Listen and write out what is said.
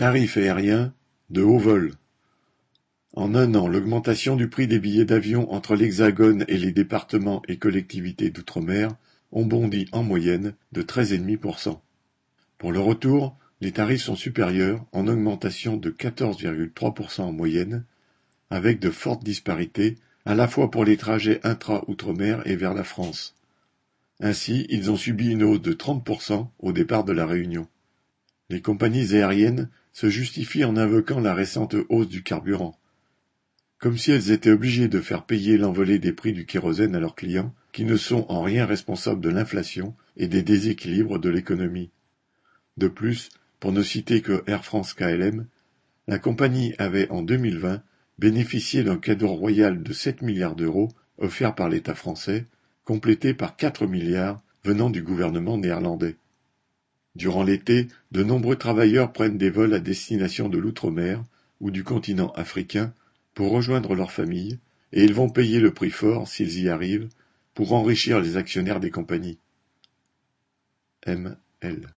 Tarifs aériens de haut vol. En un an, l'augmentation du prix des billets d'avion entre l'Hexagone et les départements et collectivités d'outre-mer ont bondi en moyenne de 13,5%. Pour le retour, les tarifs sont supérieurs, en augmentation de 14,3% en moyenne, avec de fortes disparités, à la fois pour les trajets intra-outre-mer et vers la France. Ainsi, ils ont subi une hausse de 30% au départ de la Réunion. Les compagnies aériennes se justifient en invoquant la récente hausse du carburant. Comme si elles étaient obligées de faire payer l'envolée des prix du kérosène à leurs clients, qui ne sont en rien responsables de l'inflation et des déséquilibres de l'économie. De plus, pour ne citer que Air France KLM, la compagnie avait en 2020 bénéficié d'un cadeau royal de 7 milliards d'euros offert par l'État français, complété par 4 milliards venant du gouvernement néerlandais. Durant l'été, de nombreux travailleurs prennent des vols à destination de l'outre-mer ou du continent africain pour rejoindre leurs familles, et ils vont payer le prix fort, s'ils y arrivent, pour enrichir les actionnaires des compagnies. M. L.